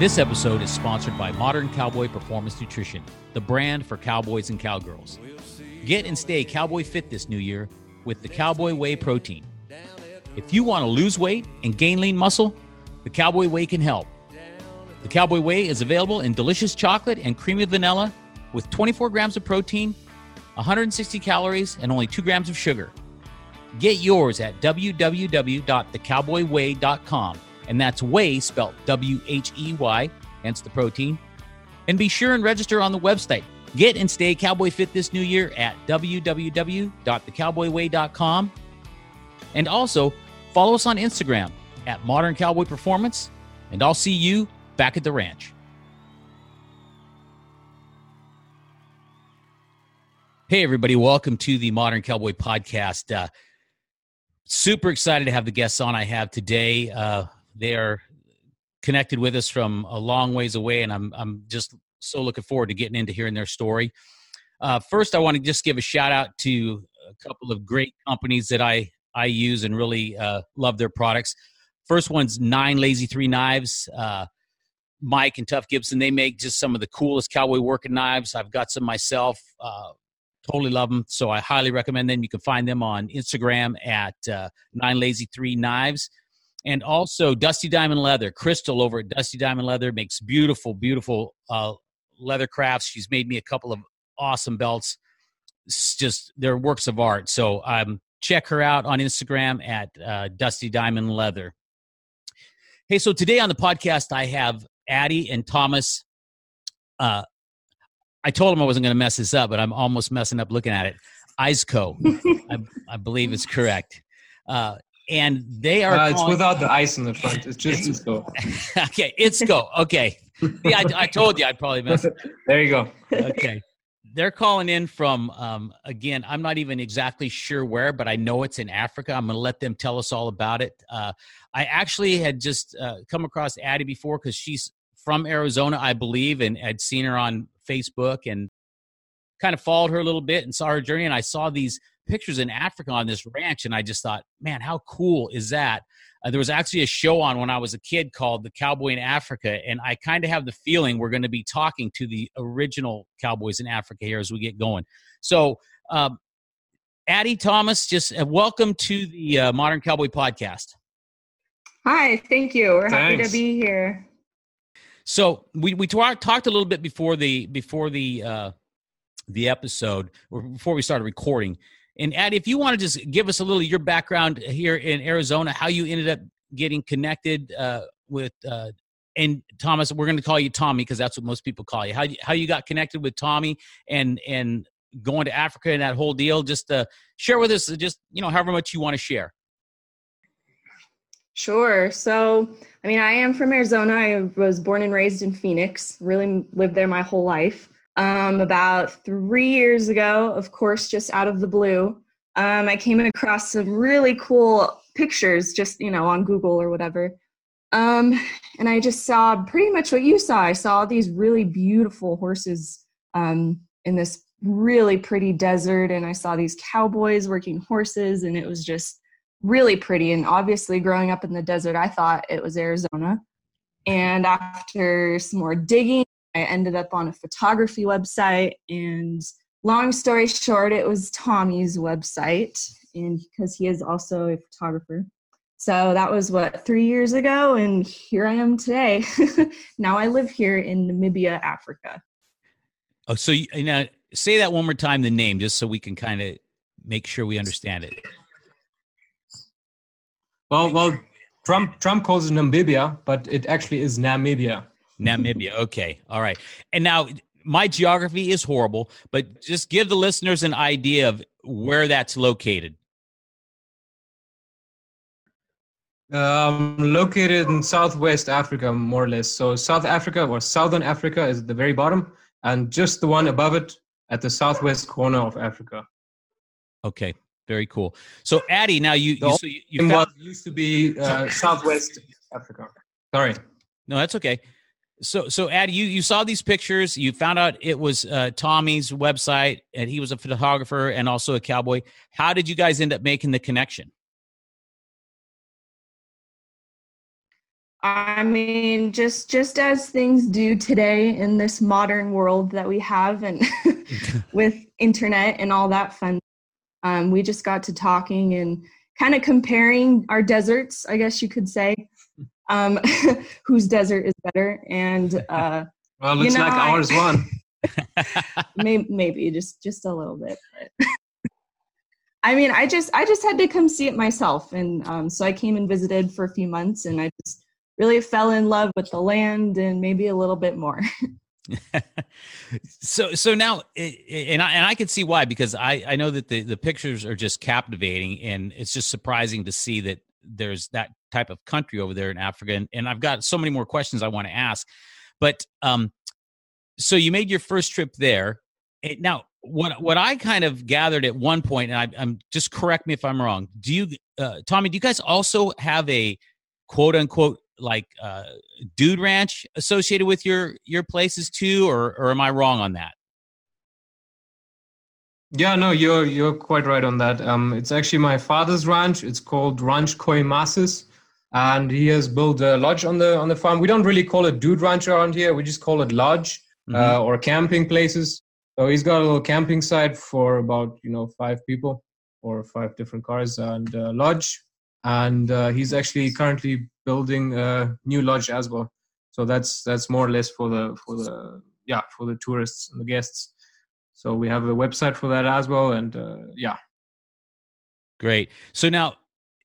This episode is sponsored by Modern Cowboy Performance Nutrition, the brand for cowboys and cowgirls. Get and stay cowboy fit this new year with the Cowboy Whey protein. If you want to lose weight and gain lean muscle, the Cowboy Whey can help. The Cowboy Whey is available in delicious chocolate and creamy vanilla with 24 grams of protein, 160 calories, and only 2 grams of sugar. Get yours at www.thecowboywhey.com and that's whey spelled W H E Y, hence the protein. And be sure and register on the website. Get and stay cowboy fit this new year at www.thecowboywhey.com And also follow us on Instagram at Modern Cowboy Performance, and I'll see you back at the ranch. Hey, everybody, welcome to the Modern Cowboy Podcast. Uh, super excited to have the guests on I have today. Uh, they are connected with us from a long ways away, and I'm I'm just so looking forward to getting into hearing their story. Uh, first, I want to just give a shout out to a couple of great companies that I I use and really uh, love their products. First one's Nine Lazy Three Knives. Uh, Mike and Tuff Gibson, they make just some of the coolest cowboy working knives. I've got some myself. Uh, totally love them. So I highly recommend them. You can find them on Instagram at uh, Nine Lazy Three Knives and also Dusty Diamond Leather. Crystal over at Dusty Diamond Leather makes beautiful, beautiful uh, leather crafts. She's made me a couple of awesome belts. It's just they're works of art. So um, check her out on Instagram at uh, Dusty Diamond Leather. Hey, so today on the podcast I have Addie and Thomas. Uh, I told him I wasn't going to mess this up, but I'm almost messing up looking at it. Isco, I, I believe it's correct. Uh, and they are. Uh, it's without the ice in the front. It's just Isco. okay, it's go. Okay, yeah, I, I, told you I'd probably mess. It. there you go. Okay, they're calling in from um, again. I'm not even exactly sure where, but I know it's in Africa. I'm going to let them tell us all about it. Uh, I actually had just uh, come across Addie before because she's from Arizona, I believe, and I'd seen her on Facebook and kind of followed her a little bit and saw her journey. And I saw these pictures in Africa on this ranch, and I just thought, man, how cool is that? Uh, there was actually a show on when I was a kid called The Cowboy in Africa, and I kind of have the feeling we're going to be talking to the original cowboys in Africa here as we get going. So, um, Addie Thomas, just uh, welcome to the uh, Modern Cowboy Podcast. Hi, thank you. We're Thanks. happy to be here. So we we talked talked a little bit before the before the uh, the episode or before we started recording and Addie, if you want to just give us a little your background here in Arizona, how you ended up getting connected uh, with, uh, and Thomas, we're going to call you Tommy because that's what most people call you. How you, how you got connected with Tommy and and going to Africa and that whole deal. Just uh, share with us, just you know, however much you want to share. Sure. So, I mean, I am from Arizona. I was born and raised in Phoenix. Really lived there my whole life um, about three years ago, of course, just out of the blue. Um, I came across some really cool pictures just, you know, on Google or whatever. Um, and I just saw pretty much what you saw. I saw these really beautiful horses um, in this really pretty desert, and I saw these cowboys working horses, and it was just really pretty. And obviously, growing up in the desert, I thought it was Arizona. And after some more digging I ended up on a photography website, and long story short, it was Tommy's website, and because he is also a photographer. So that was what three years ago, and here I am today. now I live here in Namibia, Africa. Oh, so you, now uh, say that one more time, the name, just so we can kind of make sure we understand it. Well, well, Trump Trump calls it Nambia, but it actually is Namibia. Namibia. Okay. All right. And now my geography is horrible, but just give the listeners an idea of where that's located. Um, located in Southwest Africa, more or less. So South Africa or Southern Africa is at the very bottom, and just the one above it at the southwest corner of Africa. Okay, very cool. So, Addy, now you, you, so you, you found, used to be uh, southwest Africa. Sorry. no, that's okay. So, so Addy, you, you saw these pictures. You found out it was uh, Tommy's website, and he was a photographer and also a cowboy. How did you guys end up making the connection? I mean, just just as things do today in this modern world that we have, and with internet and all that fun, um, we just got to talking and kind of comparing our deserts, I guess you could say, um, whose desert is better, and uh, Well, You looks know, like I- ours won. maybe, maybe just just a little bit. But. I mean, I just I just had to come see it myself, and um, so I came and visited for a few months, and I just really fell in love with the land and maybe a little bit more. so so now i- i- and I and I can see why because I I know that the the pictures are just captivating and it's just surprising to see that there's that type of country over there in Africa and, and I've got so many more questions I want to ask but um so you made your first trip there Eh, now what what I kind of gathered at one point and I, I'm just correct me if I'm wrong do you uh, Tommy do you guys also have a quote unquote like uh dude ranch associated with your your places too or or am i wrong on that Yeah, no, you're you're quite right on that. Um, it's actually my father's ranch. It's called Ranch Koiimasis, and he has built a lodge on the on the farm. We don't really call it dude ranch around here. We just call it lodge uh, or camping places. So he's got a little camping site for about you know five people or five different cars and uh, lodge, and uh, he's actually currently building a new lodge as well. So that's that's more or less for the for the yeah for the tourists and the guests. So we have a website for that as well, and uh, yeah, great. So now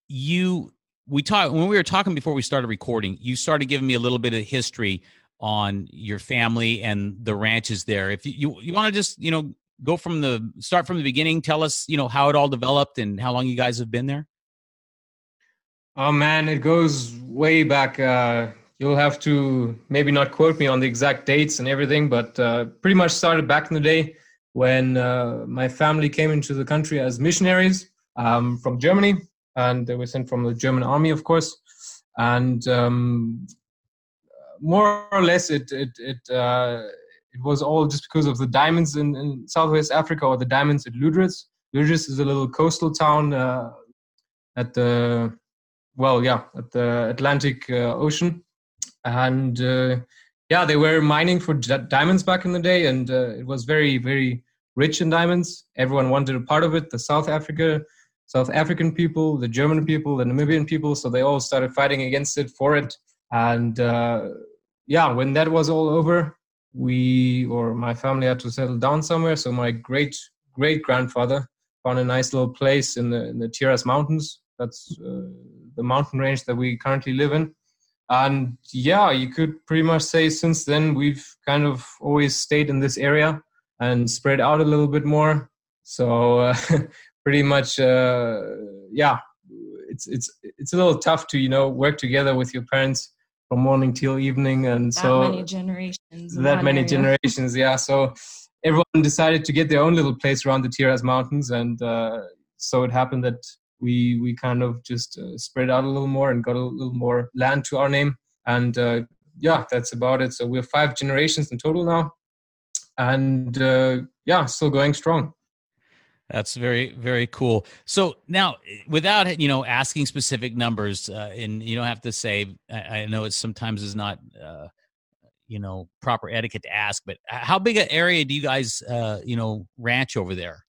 you we talked when we were talking before we started recording you started giving me a little bit of history on your family and the ranches there. If you you, you want to just you know go from the start from the beginning tell us you know how it all developed and how long you guys have been there? Oh man, it goes way back. Uh, you'll have to maybe not quote me on the exact dates and everything, but uh, pretty much started back in the day when uh, my family came into the country as missionaries um, from Germany, and they were sent from the German army, of course. And um, more or less, it it it uh, it was all just because of the diamonds in, in Southwest Africa or the diamonds at Lüderitz. Lüderitz is a little coastal town uh, at the well, yeah, at the Atlantic uh, Ocean, and uh, yeah, they were mining for diamonds back in the day, and uh, it was very, very rich in diamonds. Everyone wanted a part of it. The South Africa, South African people, the German people, the Namibian people, so they all started fighting against it for it. And uh, yeah, when that was all over, we or my family had to settle down somewhere. So my great great grandfather found a nice little place in the in the Tiras Mountains. That's uh, the mountain range that we currently live in. And yeah, you could pretty much say since then we've kind of always stayed in this area and spread out a little bit more. So uh, pretty much, uh, yeah, it's it's it's a little tough to you know work together with your parents from morning till evening, and that so many generations. that many area. generations yeah so everyone decided to get their own little place around the tiras mountains and uh, so it happened that we we kind of just uh, spread out a little more and got a little more land to our name and uh, yeah that's about it so we're five generations in total now and uh, yeah still going strong That's very very cool. So now, without you know asking specific numbers, uh, and you don't have to say, I, I know it sometimes is not, uh, you know, proper etiquette to ask, but how big an area do you guys, uh, you know, ranch over there?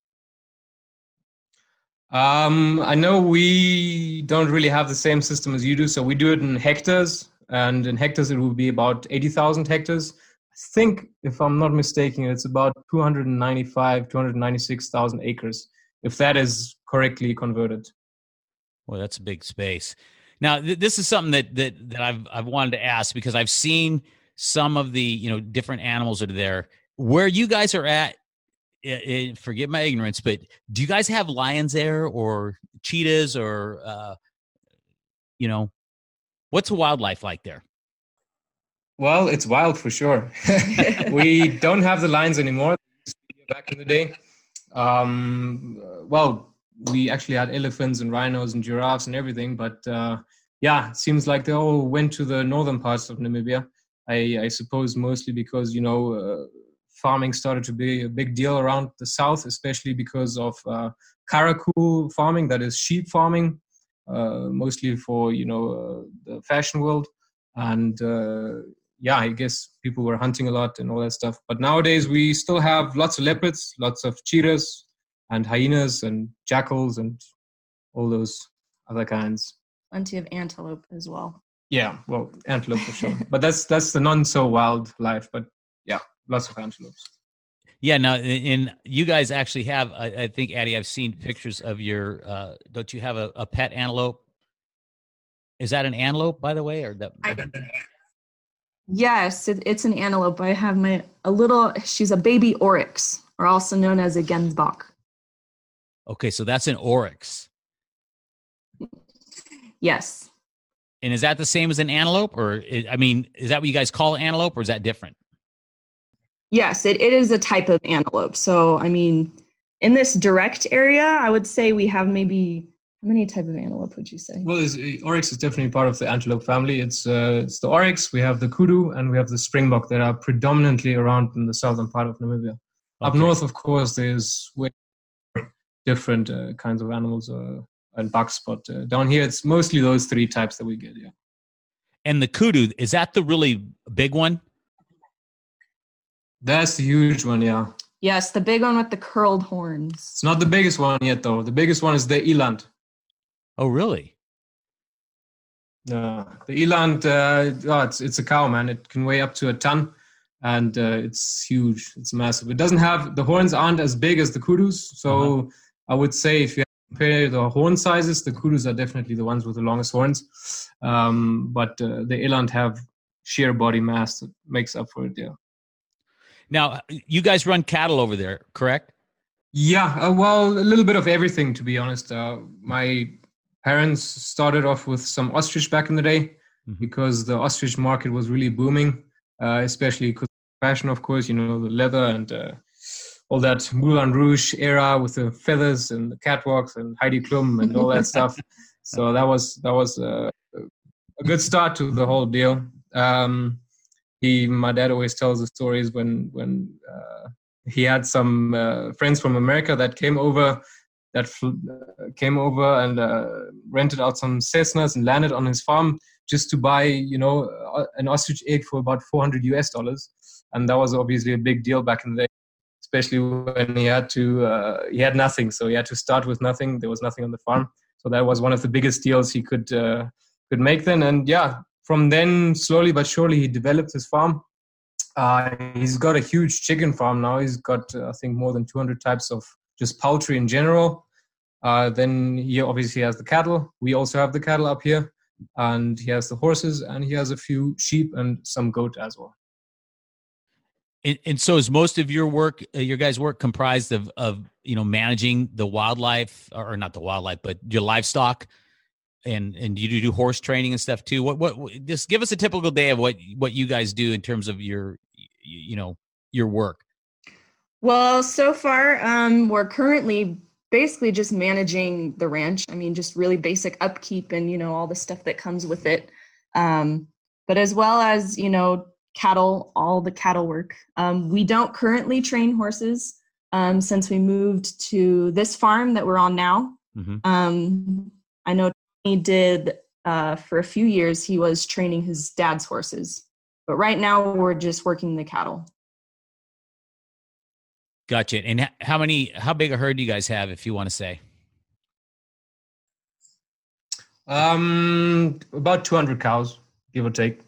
Um, I know we don't really have the same system as you do, so we do it in hectares, and in hectares it will be about eighty thousand hectares. I think, if I'm not mistaken, it's about two hundred and ninety-five, two hundred ninety-six thousand acres, if that is correctly converted. Well, that's a big space. Now, th- this is something that that that I've I've wanted to ask because I've seen some of the you know different animals that are there. Where you guys are at, i i forget my ignorance, but do you guys have lions there or cheetahs or uh, you know what's the wildlife like there? Well, it's wild for sure. we don't have the lions anymore. They used to be back in the day. Um, well, we actually had elephants and rhinos and giraffes and everything, but uh, yeah, it seems like they all went to the northern parts of Namibia. I, I suppose mostly because you know uh, farming started to be a big deal around the south, especially because of uh, karakul farming, that is sheep farming, uh, mostly for you know uh, the fashion world, and uh, yeah, I guess people were hunting a lot and all that stuff. But nowadays we still have lots of leopards, lots of cheetahs, and hyenas and jackals and all those other kinds. Plenty of antelope as well. Yeah, well, antelope for sure. but that's that's the non so wild life. But yeah, lots of antelopes. Yeah, now and you guys actually have. I, I think Addie, I've seen pictures of your. Uh, don't you have a, a pet antelope? Is that an antelope, by the way, or that? I, yes, it, it's an antelope. I have my a little. She's a baby oryx, or also known as a gemsbok. Okay, so that's an oryx. Yes. And is that the same as an antelope, or I mean, is that what you guys call antelope, or is that different? Yes, it, it is a type of antelope. So, I mean, in this direct area, I would say we have maybe how many type of antelope would you say? Well, oryx is definitely part of the antelope family. It's uh, it's the oryx, we have the kudu, and we have the springbok that are predominantly around in the southern part of Namibia. Okay. Up north, of course, there's way different uh, kinds of animals uh, and bucks, but uh, down here it's mostly those three types that we get. Yeah. And the kudu is that the really big one? That's the huge one, yeah. Yes, the big one with the curled horns. It's not the biggest one yet, though. The biggest one is the eland. Oh, really? Yeah, the eland. Uh, oh, it's it's a cow, man. It can weigh up to a ton, and uh, it's huge. It's massive. It doesn't have the horns aren't as big as the kudus, so uh-huh. I would say if you compare the horn sizes, the kudus are definitely the ones with the longest horns. Um, but uh, the eland have sheer body mass that makes up for it. Yeah. Now, you guys run cattle over there, correct? Yeah, uh, well, a little bit of everything, to be honest. Uh, my parents started off with some ostrich back in the day mm-hmm. because the ostrich market was really booming, uh, especially because fashion, of course, you know, the leather and uh, all that Moulin Rouge era with the feathers and the catwalks and Heidi Klum and all that stuff. So that was that was uh, a good start to the whole deal. Um, he my dad always tells the stories when when uh, he had some uh, friends from America that came over that fl- uh, came over and uh, rented out some Cessnas and landed on his farm just to buy you know an ostrich egg for about 400 US dollars. And that was obviously a big deal back in the day especially when he had to uh, he had nothing. So he had to start with nothing. There was nothing on the farm. So that was one of the biggest deals he could uh, could make then. And yeah from then, slowly but surely, he developed his farm. Uh, he's got a huge chicken farm now. He's got, uh, I think, more than 200 types of just poultry in general. Uh, then he obviously has the cattle. We also have the cattle up here, and he has the horses, and he has a few sheep and some goat as well. And, and so, is most of your work, uh, your guys' work, comprised of of you know managing the wildlife, or not the wildlife, but your livestock? And and you do horse training and stuff too. What what just give us a typical day of what what you guys do in terms of your you know your work. Well, so far um, we're currently basically just managing the ranch. I mean, just really basic upkeep and you know all the stuff that comes with it. Um, but as well as you know cattle, all the cattle work. Um, we don't currently train horses um, since we moved to this farm that we're on now. Mm-hmm. Um, I know he did uh, for a few years, he was training his dad's horses. But right now, we're just working the cattle. Gotcha. And how many, how big a herd do you guys have, if you want to say? Um, about 200 cows, give or take.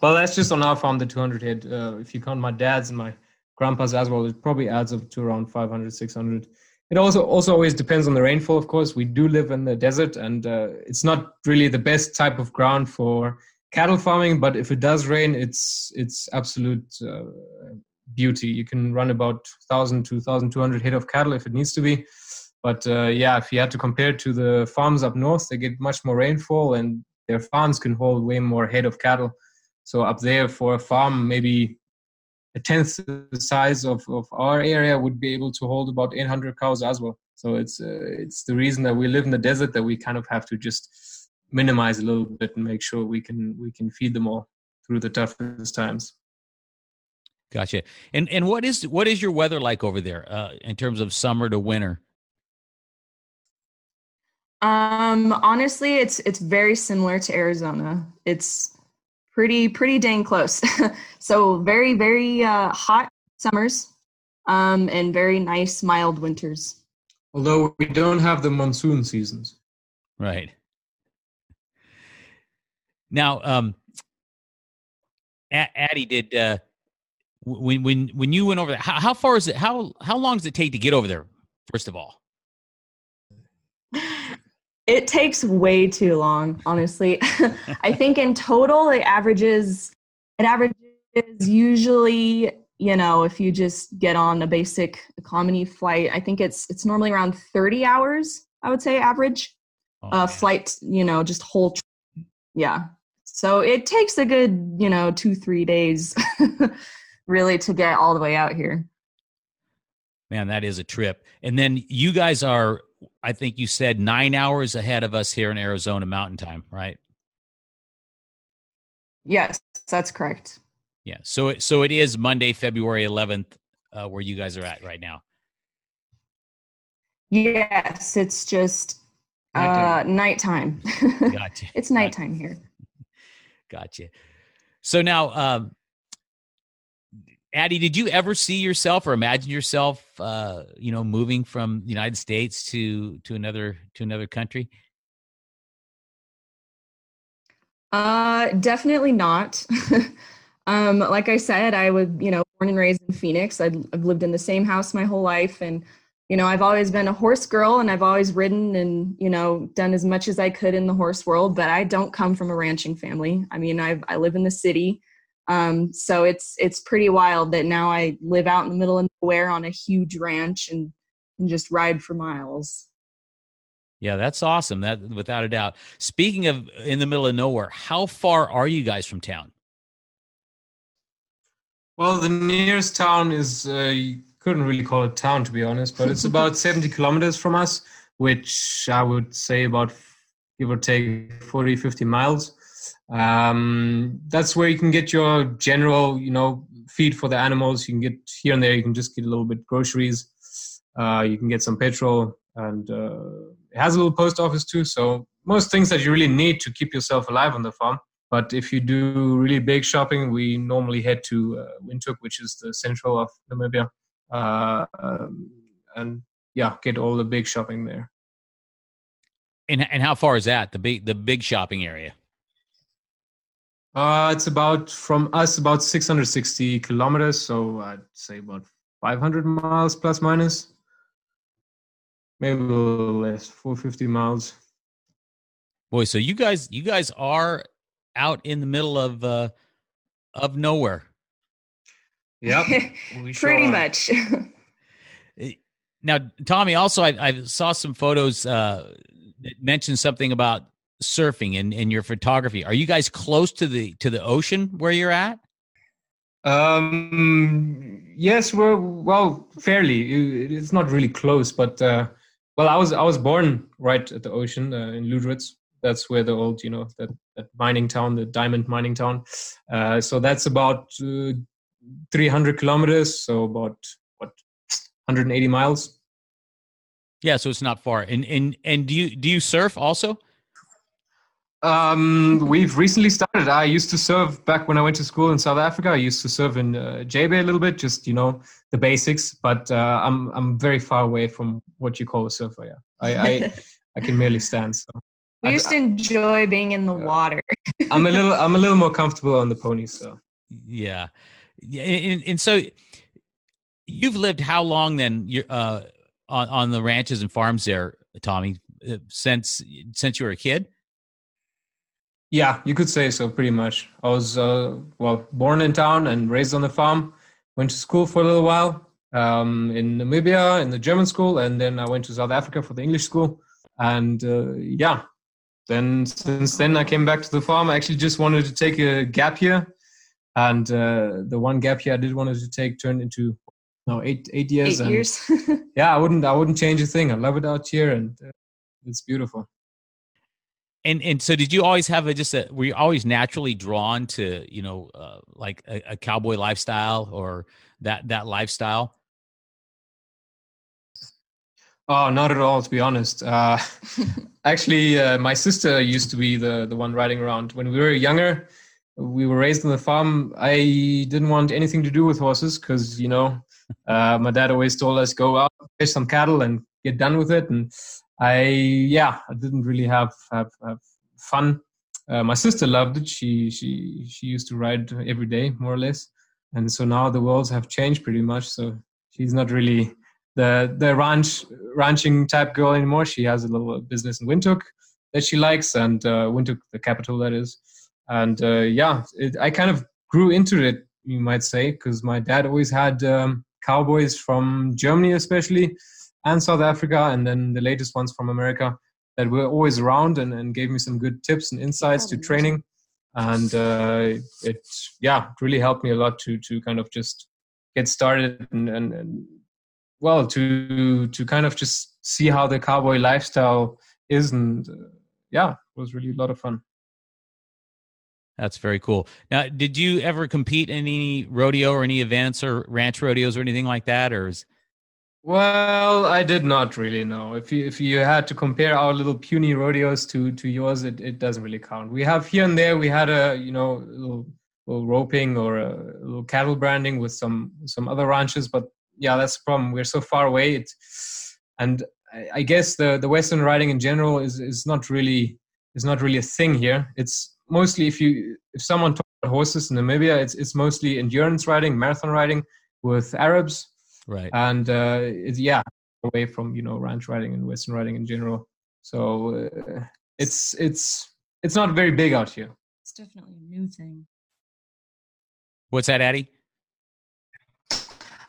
Well, that's just on our farm, the 200 head. Uh, if you count my dad's and my grandpa's as well, it probably adds up to around 500, 600 it also also always depends on the rainfall of course. We do live in the desert and uh, it's not really the best type of ground for cattle farming but if it does rain it's it's absolute uh, beauty. You can run about 1000 to 1200 head of cattle if it needs to be. But uh, yeah if you had to compare it to the farms up north they get much more rainfall and their farms can hold way more head of cattle. So up there for a farm maybe a tenth the size of, of our area would be able to hold about 800 cows as well. So it's uh, it's the reason that we live in the desert that we kind of have to just minimize a little bit and make sure we can we can feed them all through the toughest times. Gotcha. And and what is what is your weather like over there uh, in terms of summer to winter? Um, honestly, it's it's very similar to Arizona. It's pretty pretty dang close. so very very uh, hot summers, um, and very nice mild winters. Although we don't have the monsoon seasons. Right. Now, um, Addie, did uh, when when when you went over there? How, how far is it? How how long does it take to get over there? First of all, it takes way too long. Honestly, I think in total it averages it averages usually you know if you just get on a basic economy flight i think it's it's normally around 30 hours i would say average oh, uh, flight you know just whole yeah so it takes a good you know two three days really to get all the way out here. Man, that is a trip. And then you guys are, I think you said nine hours ahead of us here in Arizona Mountain Time, right? Yes, that's correct. Yeah. So it so it is Monday, February 11th, uh, where you guys are at right now. Yes, it's just nighttime. uh nighttime. Gotcha. it's nighttime here. Gotcha. So now, um, Addie, did you ever see yourself or imagine yourself, uh, you know, moving from the United States to to another to another country? Uh, definitely not. um, like I said, I was, you know, born and raised in Phoenix. i I've lived in the same house my whole life, and you know, I've always been a horse girl, and I've always ridden and you know done as much as I could in the horse world. But I don't come from a ranching family. I mean, I I live in the city. Um, so it's it's pretty wild that now I live out in the middle of nowhere on a huge ranch and, and just ride for miles. Yeah, that's awesome. That without a doubt. Speaking of in the middle of nowhere, how far are you guys from town? Well, the nearest town is uh, you couldn't really call it town to be honest, but it's about 70 kilometers from us, which I would say about give or take 40 50 miles um, that's where you can get your general you know feed for the animals. You can get here and there you can just get a little bit groceries. Uh, you can get some petrol and uh, it has a little post office too. So most things that you really need to keep yourself alive on the farm. But if you do really big shopping we normally head to uh, windhoek which is the central of namibia. Uh, um, and yeah get all the big shopping there. And, and how far is that? The big the big shopping area uh, it's about from us about 660 kilometers, so I'd say about 500 miles plus minus, maybe a little less, 450 miles. Boy, so you guys, you guys are out in the middle of uh, of nowhere. Yep, pretty much. Eh, now, Tommy, also I, I saw some photos uh, that mentioned something about surfing and, and your photography. Are you guys close to the to the ocean where you're at? Um, yes, we're well, fairly. It's not really close, but uh, well, I was I was born right at the ocean uh, in Lüderitz That's where the old, you know, that, that mining town, the diamond mining town. Uh, so that's about uh, 300 kilometers, so about what 180 miles. Yeah, so it's not far. And and and do you do you surf also? Um, we've recently started. I used to surf back when I went to school in South Africa. I used to surf in uh, J-Bay a little bit, just you know the basics. But uh, I'm I'm very far away from what you call a surfer. Yeah, I I, I can merely stand. So we used to enjoy being in the water. I'm a little I'm a little more comfortable on the pony. So yeah, yeah, and, and so you've lived how long then? You uh on on the ranches and farms there, Tommy, uh, since since you were a kid. Yeah, you could say so, pretty much. I was, uh, well, born in town and raised on the farm. Went to school for a little while um, in Namibia in the German school, and then I went to South Africa for the English school. And uh, yeah, then since then I came back to the farm. I actually just wanted to take a gap year and uh, the one gap year I did wanted to take turned into no eight eight years. Eight and years. yeah, I wouldn't I wouldn't change a thing. I love it out here, and uh, it's beautiful. And and so did you always have a just a were you always naturally drawn to you know uh, like a, a cowboy lifestyle or that that lifestyle? Oh, not at all, to be honest. Uh, actually, uh, my sister used to be the, the one riding around. When we were younger, we were raised on the farm. I didn't want anything to do with horses because, you know, uh, my dad always told us go out, fish some cattle, and get done with it. And I, yeah, I didn't really have have, have fun. Uh, my sister loved it. She she she used to ride every day, more or less. And so now the worlds have changed pretty much. So she's not really the the ranch ranching type girl anymore. She has a little business in Windhoek that she likes, and uh, Windhoek, the capital, that is. And uh, yeah, it, I kind of grew into it, you might say, because my dad always had um, cowboys from Germany, especially, and South Africa, and then the latest ones from America that were always around and, and gave me some good tips and insights to training. And uh, it, yeah, it really helped me a lot to to kind of just get started and, and, and well to to kind of just see how the cowboy lifestyle is. And uh, yeah it was really a lot of fun. That's very cool. Now did you ever compete in any rodeo or any events or ranch rodeos or anything like that or is well i did not really know if you if you had to compare our little puny rodeos to to yours it, it doesn't really count we have here and there we had a you know little, little roping or a little cattle branding with some some other ranches but yeah, that's the problem. We're so far away. And I, I guess the the Western riding in general is is not really is not really a thing here. It's mostly if you if someone about horses in Namibia, it's it's mostly endurance riding, marathon riding with Arabs, right? And uh, it's yeah, away from you know ranch riding and Western riding in general. So uh, it's it's it's not very big out here. It's definitely a new thing. What's that, Addie?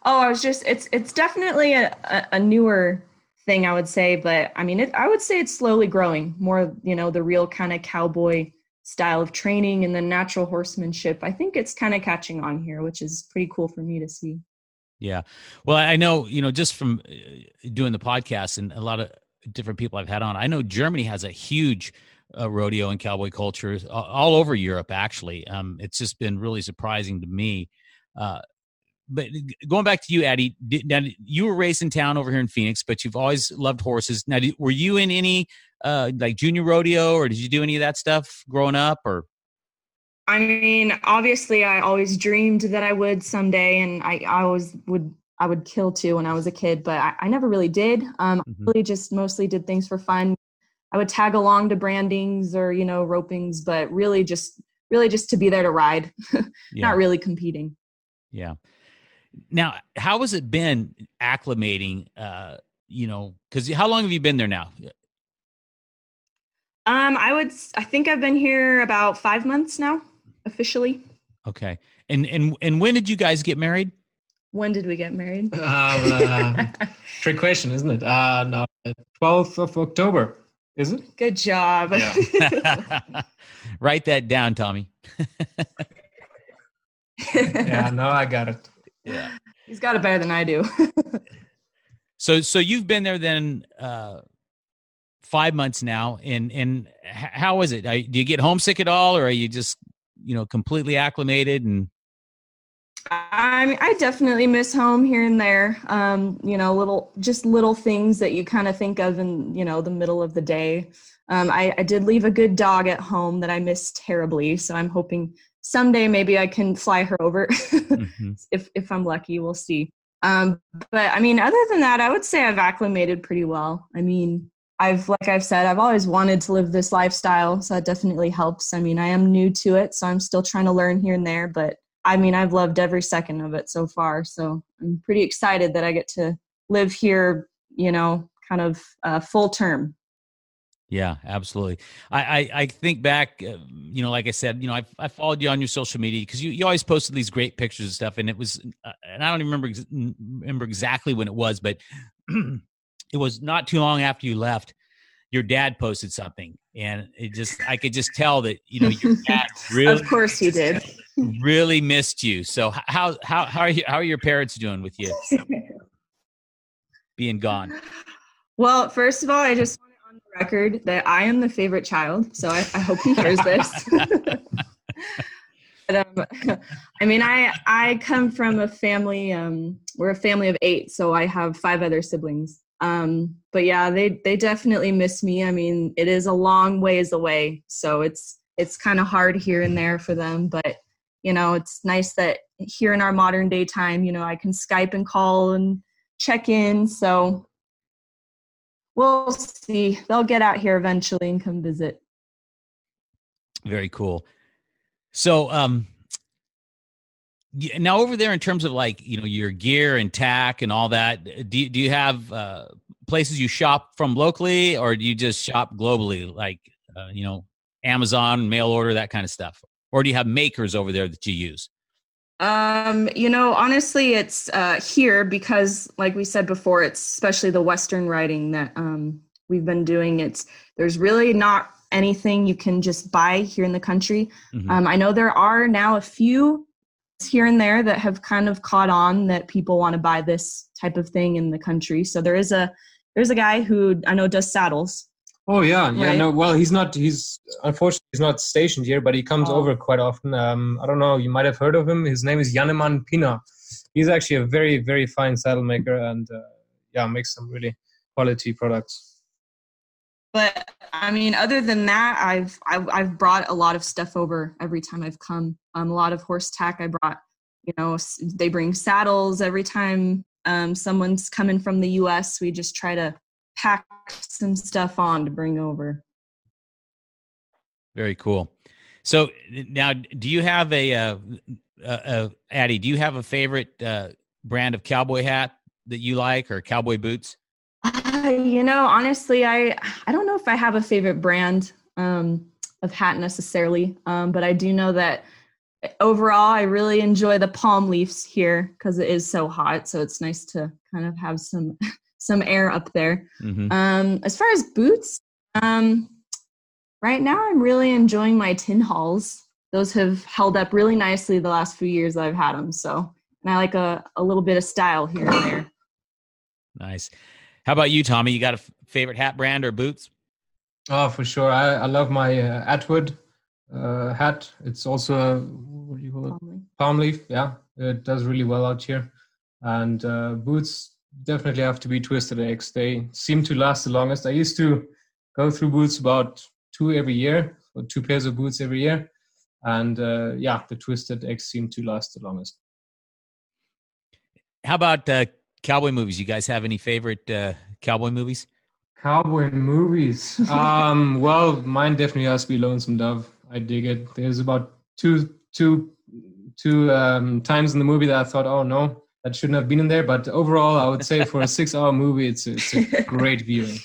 Oh, I was just it's it's definitely a, a, a newer thing I would say, but I mean it I would say it's slowly growing. More, you know, the real kind of cowboy style of training and the natural horsemanship. I think it's kind of catching on here, which is pretty cool for me to see. Yeah. Well, I know, you know, just from uh, doing the podcast and a lot of different people I've had on, I know Germany has a huge uh, rodeo and cowboy culture all over Europe, actually. Um, it's just been really surprising to me. Uh, but going back to you, Addie, did, now you were raised in town over here in Phoenix, but you've always loved horses. Now, did, were you in any uh, like junior rodeo, or did you do any of that stuff growing up, or? I mean, obviously, I always dreamed that I would someday, and I, I always would. I would kill too when I was a kid, but I, I never really did. Um, mm-hmm. I really just mostly did things for fun. I would tag along to brandings or you know ropings, but really just really just to be there to ride, yeah. not really competing. Yeah. Now, how has it been acclimating? Uh, you know, because how long have you been there now? Um, I would. I think I've been here about five months now, officially. Okay, and and and when did you guys get married? When did we get married? Um, uh, trick question, isn't it? Uh, no, twelfth of October. Is it? Good job. Yeah. Write that down, Tommy. yeah, no, I got it yeah. He's got it better than I do. so so you've been there then uh five months now and and how is it do you get homesick at all or are you just you know completely acclimated and I mean, I definitely miss home here and there. Um, you know, little just little things that you kind of think of in you know the middle of the day. Um, I, I did leave a good dog at home that I miss terribly, so I'm hoping someday maybe I can fly her over mm-hmm. if if I'm lucky. We'll see. Um, but I mean, other than that, I would say I've acclimated pretty well. I mean, I've like I've said, I've always wanted to live this lifestyle, so that definitely helps. I mean, I am new to it, so I'm still trying to learn here and there, but I mean, I've loved every second of it so far. So I'm pretty excited that I get to live here, you know, kind of uh, full term. Yeah, absolutely. I, I, I think back, uh, you know, like I said, you know, I, I followed you on your social media because you, you always posted these great pictures and stuff. And it was, uh, and I don't even remember, remember exactly when it was, but it was not too long after you left. Your dad posted something, and it just, I could just tell that, you know, your dad really. of course he did. really missed you. So how how how are you, how are your parents doing with you being gone? Well, first of all, I just want it on the record that I am the favorite child, so I, I hope he hears this. but, um, I mean, I I come from a family. Um, we're a family of eight, so I have five other siblings. Um, but yeah, they they definitely miss me. I mean, it is a long ways away, so it's it's kind of hard here and there for them. But you know, it's nice that here in our modern day time, you know, I can Skype and call and check in. So we'll see. They'll get out here eventually and come visit. Very cool. So, um, now over there in terms of like you know your gear and tack and all that, do you, do you have uh, places you shop from locally, or do you just shop globally, like uh, you know Amazon, mail order, that kind of stuff, or do you have makers over there that you use? Um, you know, honestly, it's uh, here because, like we said before, it's especially the Western writing that um, we've been doing. It's there's really not anything you can just buy here in the country. Mhm. Um, I know there are now a few here and there that have kind of caught on that people want to buy this type of thing in the country. So there is a there's a guy who I know does saddles. Oh yeah, yeah. Right. No, well, he's not. He's unfortunately he's not stationed here, but he comes Oh. over quite often. Um, I don't know. You might have heard of him. His name is Janeman Pina. He's actually a very, very fine saddle maker, and uh, yeah, makes some really quality products. But I mean, other than that, I've I've, I've brought a lot of stuff over every time I've come. Um, a lot of horse tack. I brought, you know, they bring saddles every time um, someone's coming from the U.S. We just try to pack some stuff on to bring over. Very cool. So now, do you have a, uh, uh, uh, Addie? Do you have a favorite uh, brand of cowboy hat that you like, or cowboy boots? Uh, you know, honestly, I I don't know if I have a favorite brand um, of hat necessarily, um, but I do know that overall, I really enjoy the palm leaves here because it is so hot. So it's nice to kind of have some some air up there. hmm Um, as far as boots, um, right now I'm really enjoying my Tin Hauls. Those have held up really nicely the last few years that I've had them. So, and I like a, a little bit of style here and there. Nice. How about you, Tommy? You got a f- favorite hat brand or boots? Oh, for sure. I, I love my uh, Atwood uh, hat. It's also a, what do you call it? Probably. palm leaf yeah it does really well out here and uh, boots definitely have to be Twisted X they seem to last the longest i used to go through boots about two every year or two pairs of boots every year and uh, yeah the Twisted X seem to last the longest How about uh, cowboy movies? You guys have any favorite uh, cowboy movies? cowboy movies um well mine definitely has to be lonesome dove i dig it there's about two two two um times in the movie that i thought oh no that shouldn't have been in there but overall i would say for a six hour movie it's, it's a great viewing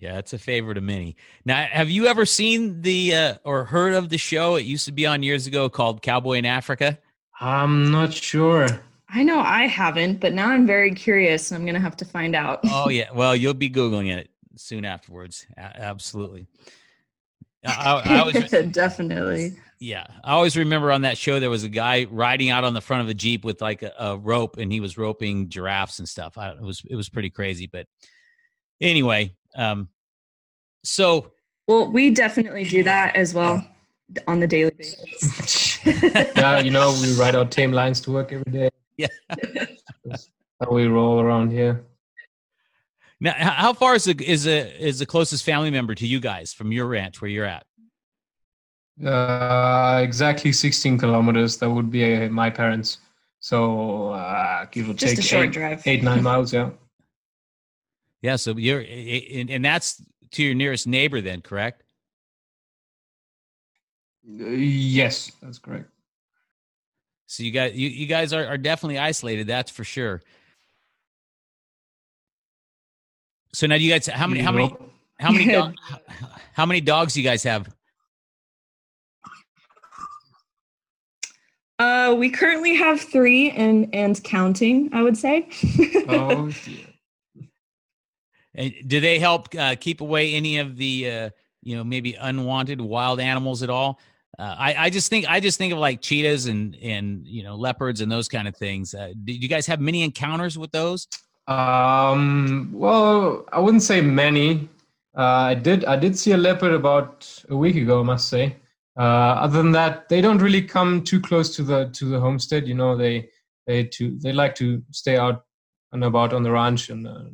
Yeah, it's a favorite of many. Now, have you ever seen the uh, or heard of the show? It used to be on years ago called Cowboy in Africa. i'm not sure I know I haven't, but now I'm very curious and I'm going to have to find out. Oh yeah, well you'll be googling it soon afterwards. A- absolutely. I, I, I always, Definitely. yeah, I always remember on that show there was a guy riding out on the front of a jeep with like a, a rope, and he was roping giraffes and stuff. I, it was it was pretty crazy, but anyway, um, so Well, we definitely do that as well on the daily basis. yeah you know we ride our tame lines to work every day Yeah. How we roll around here now how far is the is a is the closest family member to you guys from your ranch where you're at? uh exactly 16 kilometers that would be uh, my parents so uh give or Just take a short eight, drive. eight nine miles yeah Yeah, so you're and, and that's to your nearest neighbor, then, correct? Uh, yes that's correct So you guys, you, you guys are, are definitely isolated. That's for sure. So now, you guys how many how many Nope. how many do- how many dogs do you guys have? Uh, we currently have three and and counting. I would say. oh dear. And do they help uh, keep away any of the uh, you know maybe unwanted wild animals at all? uh, I, I just think I just think of like cheetahs and and you know leopards and those kind of things. Uh, did you guys have many encounters with those? Um, well, I wouldn't say many. Uh, I did I did see a leopard about a week ago, I must say. Uh, other than that, they don't really come too close to the to the homestead. You know, they they to they like to stay out and about on the ranch and uh,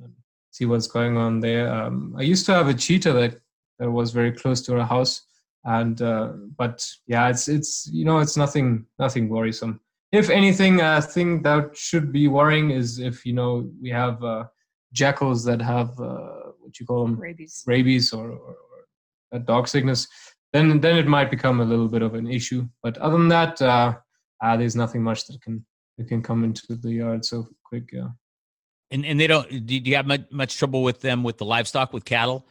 see what's going on there. Um, I used to have a cheetah that that was very close to our house and uh, but yeah it's it's you know it's nothing nothing worrisome if anything a thing that should be worrying is if you know we have uh, jackals that have uh, what you call them Rabies. rabies or, or, or dog sickness then then it might become a little bit of an issue but other than that uh, uh, there's nothing much that can that can come into the yard so quick yeah And and they don't. Do you have much, much trouble with them with the livestock with cattle?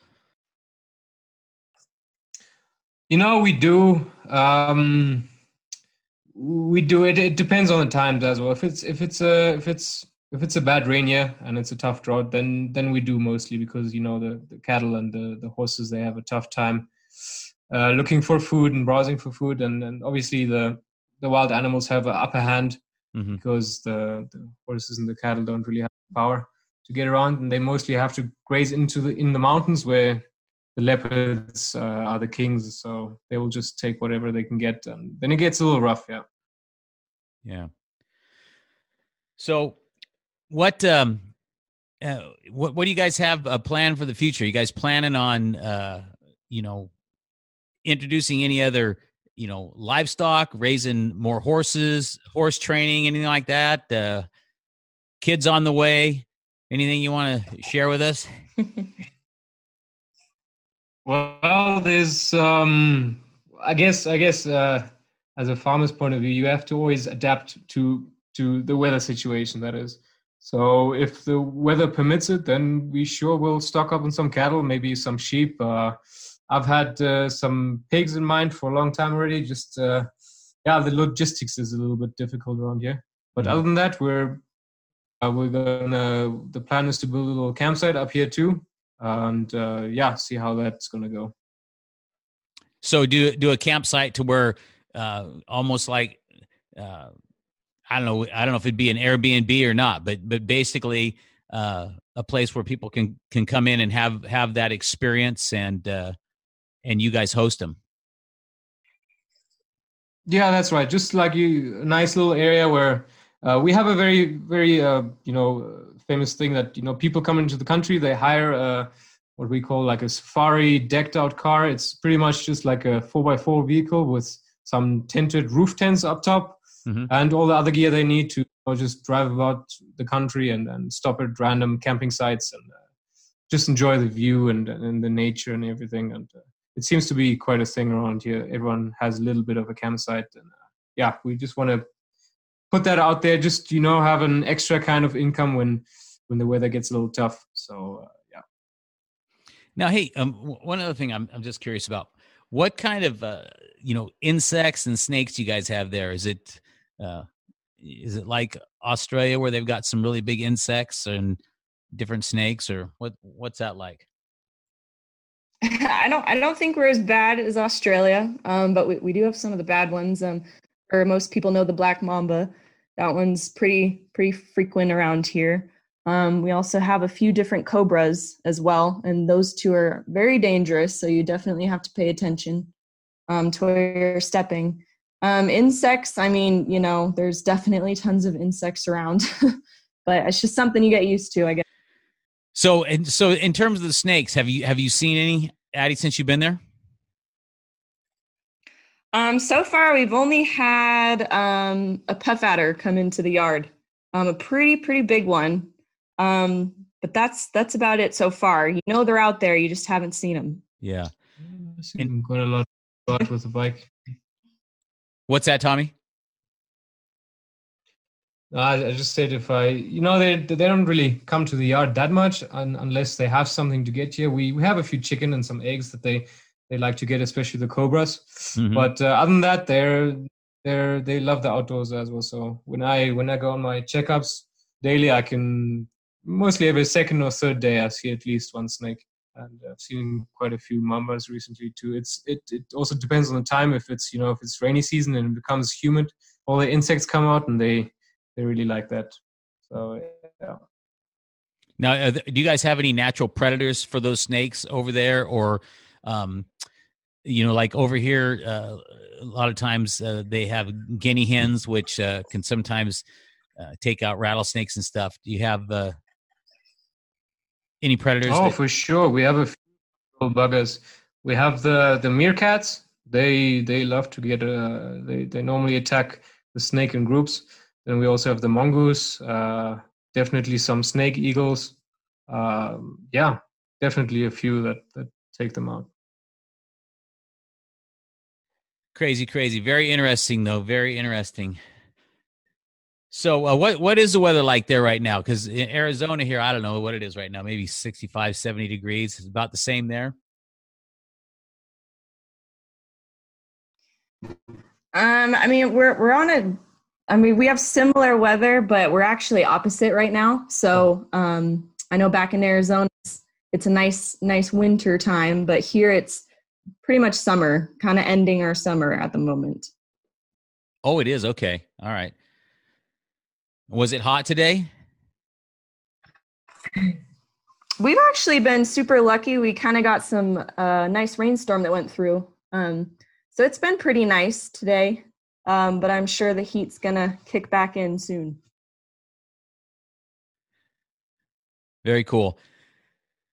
You know, we do. Um, we do it. It depends on the times as well. If it's if it's a if it's if it's a bad rain year and it's a tough drought, then then we do mostly because you know the, the cattle and the, the horses they have a tough time uh, looking for food and browsing for food, and, and obviously the the wild animals have an upper hand Mhm. because the, the horses and the cattle don't really have power to get around, and they mostly have to graze into the in the mountains where the leopards uh, are the kings, so they will just take whatever they can get, and then it gets a little rough. Yeah. Yeah. So, what um, uh, what what do you guys have a plan for the future? You guys planning on uh, you know, introducing any other you know livestock, raising more horses, horse training, anything like that? Uh, kids on the way. Anything you want to share with us? Well, there's um I guess I guess uh as a farmer's point of view, you have to always adapt to to the weather situation that is. So if the weather permits it, then we sure will stock up on some cattle, maybe some sheep. Uh I've had uh, some pigs in mind for a long time already. Just uh yeah, the logistics is a little bit difficult around here. But Mhm. other than that, we're uh, we're gonna the plan is to build a little campsite up here too and uh, yeah, see how that's gonna go. So do do a campsite to where uh, almost like uh, I don't know I don't know if it'd be an Airbnb or not, but but basically uh, a place where people can can come in and have have that experience and uh, and you guys host them. Yeah, that's right. Just like you, a nice little area where uh, we have a very, very, uh, you know, uh, famous thing that you know people come into the country, they hire a, what we call like a safari decked out car. It's pretty much just like a four by four vehicle with some tinted roof tents up top Mhm. and all the other gear they need to you know, just drive about the country and, and stop at random camping sites and uh, just enjoy the view and, and the nature and everything. And uh, it seems to be quite a thing around here. Everyone has a little bit of a campsite, and uh, yeah, we just want to put that out there. Just you know, have an extra kind of income when when the weather gets a little tough. So uh, yeah. Now, hey, um, w- one other thing I'm I'm just curious about. What kind of uh, you know insects and snakes you guys have there? Is it uh, is it like Australia where they've got some really big insects and different snakes, or what? What's that like? I don't I don't think we're as bad as Australia, um, but we, we do have some of the bad ones. Um, or most people know the black mamba. That one's pretty pretty frequent around here. Um, we also have a few different cobras as well, and those two are very dangerous. So you definitely have to pay attention um, to where you're stepping. Um, insects, I mean, you know, there's definitely tons of insects around, but it's just something you get used to, I guess. So and so in terms of the snakes, have you have you seen any Addie since you've been there? Um, so far, we've only had um, a puff adder come into the yard, um, a pretty pretty big one. Um, but that's that's about it so far. You know they're out there, you just haven't seen them. Yeah. I've seen quite a lot lot with the bike. What's that, Tommy? I, I just said if I, you know, they they don't really come to the yard that much un, unless they have something to get here. We we have a few chicken and some eggs that they they like to get, especially the cobras. Mhm. But uh, other than that, they're they're they love the outdoors as well. So when I when I go on my checkups daily, I can mostly every second or third day I see at least one snake. and I've seen quite a few mambas recently too. It's it it also depends on the time. If it's you know if it's rainy season and it becomes humid, all the insects come out and they they really like that. So yeah. Now, uh, do you guys have any natural predators for those snakes over there, or, um, you know, like over here, uh, a lot of times uh, they have guinea hens, which uh, can sometimes uh, take out rattlesnakes and stuff. Do you have uh, any predators? Oh, that- for sure. We have a few buggers. We have the the meerkats. They they love to get uh they they normally attack the snake in groups. Then we also have the mongoose. Uh, definitely some snake eagles. Um, yeah, definitely a few that that take them out. Crazy, crazy. Very interesting, though. Very interesting. So, uh, what what is the weather like there right now? Because in Arizona here, I don't know what it is right now. Maybe 65, 70 degrees. It's about the same there. Um, I mean, we're we're on a. I mean, we have similar weather, but we're actually opposite right now. So, um, I know back in Arizona, it's, it's a nice nice winter time, but here it's pretty much summer, kind of ending our summer at the moment. Oh, it is. Okay. All right. Was it hot today? We've actually been super lucky. We kind of got some uh, nice rainstorm that went through. Um, so it's been pretty nice today, um, but I'm sure the heat's gonna kick back in soon. Very cool.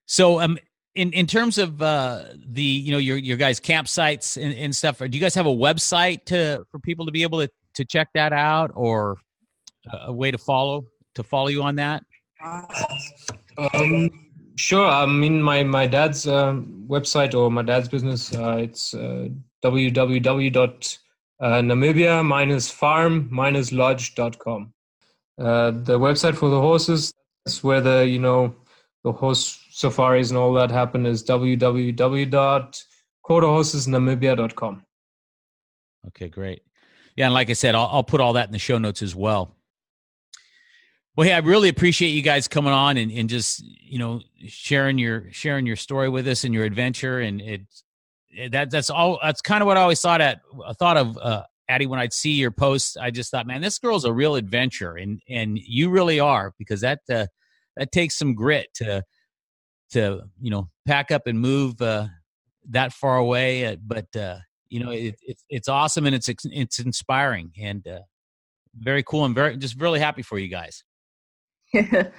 So, um, in in terms of uh, the you know your your guys' campsites and, and stuff, do you guys have a website to for people to be able to to check that out, or a- way to follow to follow you on that? Um, sure. I mean, my my dad's um, website or my dad's business. Uh, it's uh, www.namibia-farm-lodge.com. Uh, the website for the horses. That's where the you know the horse safaris and all that happen. Is www.quarterhorsesnamibia.com. Okay, great. Yeah, and like I said, I'll, I'll put all that in the show notes as well. Well, hey, I really appreciate you guys coming on and, and just you know sharing your sharing your story with us and your adventure, and it's it, that that's all. That's kind of what I always thought at thought of uh, Addie when I'd see your posts. I just thought, man, this girl's a real adventure, and and you really are because that uh, that takes some grit to to you know pack up and move uh, that far away. Uh, but uh, you know, it, it's awesome and it's it's inspiring and uh, very cool and very just really happy for you guys.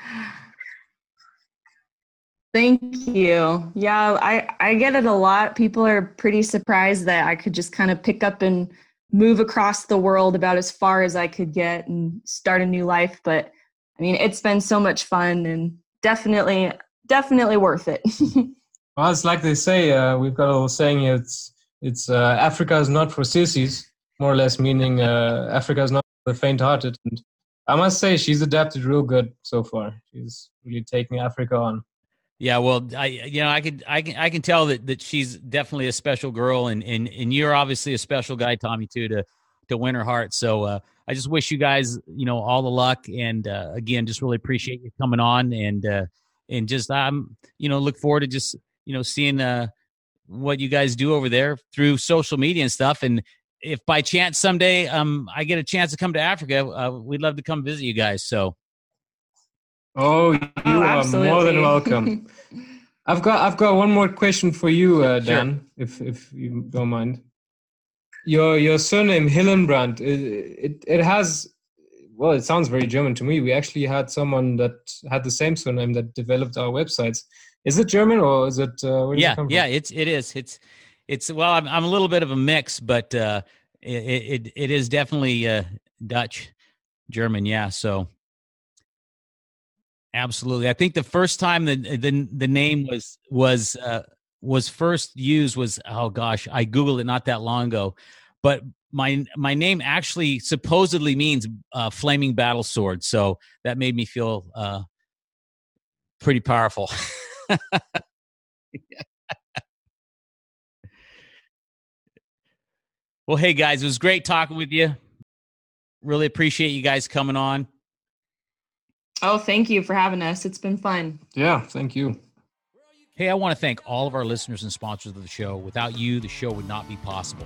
Thank you. Yeah, I I get it a lot. People are pretty surprised that I could just kind of pick up and move across the world about as far as I could get and start a new life, but I mean, it's been so much fun and definitely definitely worth it. Well, it's like they say. Uh, we've got a little saying. It's it's uh, Africa is not for sissies, more or less meaning uh, Africa is not for the faint-hearted. And I must say, she's adapted real good so far. She's really taking Africa on. Yeah, well, I you know I could I can I can tell that that she's definitely a special girl, and and and you're obviously a special guy, Tommy, too, to to win her heart. So uh, I just wish you guys you know all the luck, and uh, again, just really appreciate you coming on, and uh, and just I'm you know look forward to just you know seeing uh what you guys do over there through social media and stuff, and if by chance someday um I get a chance to come to Africa, uh, we'd love to come visit you guys. So Oh, you Oh, are more than welcome. I've got I've got one more question for you, uh, Sure. Dan, if if you don't mind. Your your surname Hillenbrand, it, it it has well, it sounds very German to me. We actually had someone that had the same surname that developed our websites. Is it German or is it? Uh, where yeah it come yeah it's it is it's it's well i'm, I'm a little bit of a mix but uh it it, it is definitely uh dutch german yeah so absolutely i think the first time the the, the name was was uh was first used was oh gosh i googled it not that long ago but my my name actually supposedly means uh flaming battle sword so that made me feel uh pretty powerful Well, hey guys, it was great talking with you. Really appreciate you guys coming on. oh, thank you for having us. It's been fun. Yeah, thank you. Hey, I want to thank all of our listeners and sponsors of the show. Without you, the show would not be possible.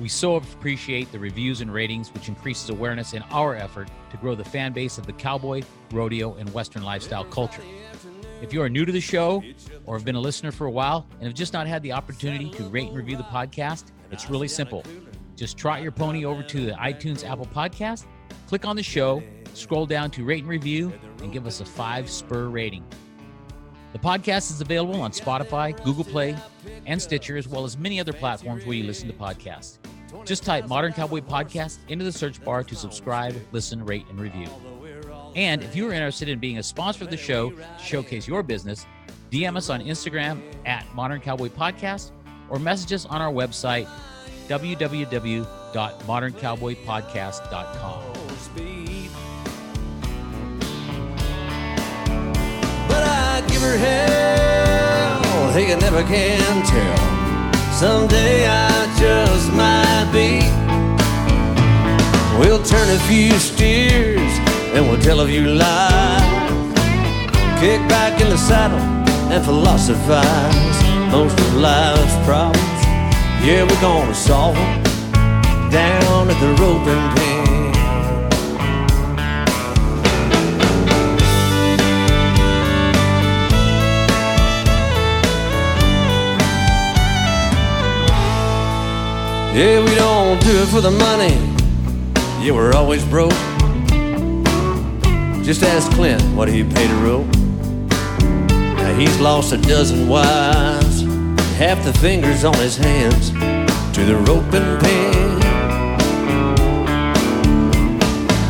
We so appreciate the reviews and ratings, which increases awareness in our effort to grow the fan base of the cowboy, rodeo, and Western lifestyle culture. If you are new to the show or have been a listener for a while and have just not had the opportunity to rate and review the podcast, it's really simple. Just trot your pony over to the iTunes Apple Podcast, click on the show, scroll down to rate and review, and give us a five spur rating. The podcast is available on Spotify, Google Play, and Stitcher, as well as many other platforms where you listen to podcasts. Just type Modern Cowboy Podcast into the search bar to subscribe, listen, rate, and review. And if you are interested in being a sponsor of the show to showcase your business, DM us on Instagram at Modern Cowboy Podcast or message us on our website, www.moderncowboypodcast.com. But I give her hell, hey, you never can tell. Someday I just might be. We'll turn a few steers and we'll tell a few lies. Kick back in the saddle and philosophize. Most of life's problems, yeah, we're gonna solve them down at the roping pen. Yeah, we don't do it for the money. Yeah, we're always broke. Just ask Clint what he paid a rope. Now he's lost a dozen wives, half the fingers on his hands to the roping pen.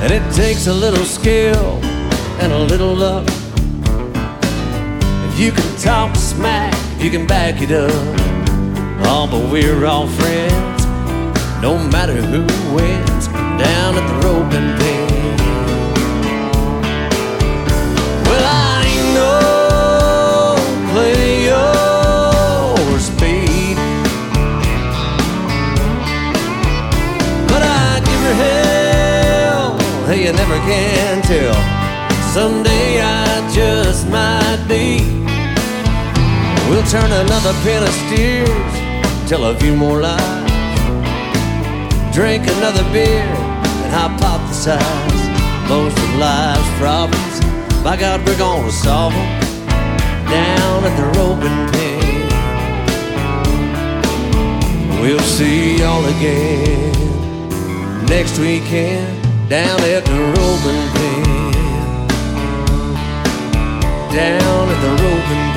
And it takes a little skill and a little luck. If you can talk smack, you can back it up. Oh, but we're all friends no matter who wins down at the roping pen. Well, I ain't no play your speed, but I give her hell. Hey, you never can tell. Someday I just might be. We'll turn another pen of steers, tell a few more lies drink another beer and hypothesize most of life's problems. By God, we're gonna solve them down at the roping pen. We'll see y'all again next weekend down at the roping pen. Down at the roping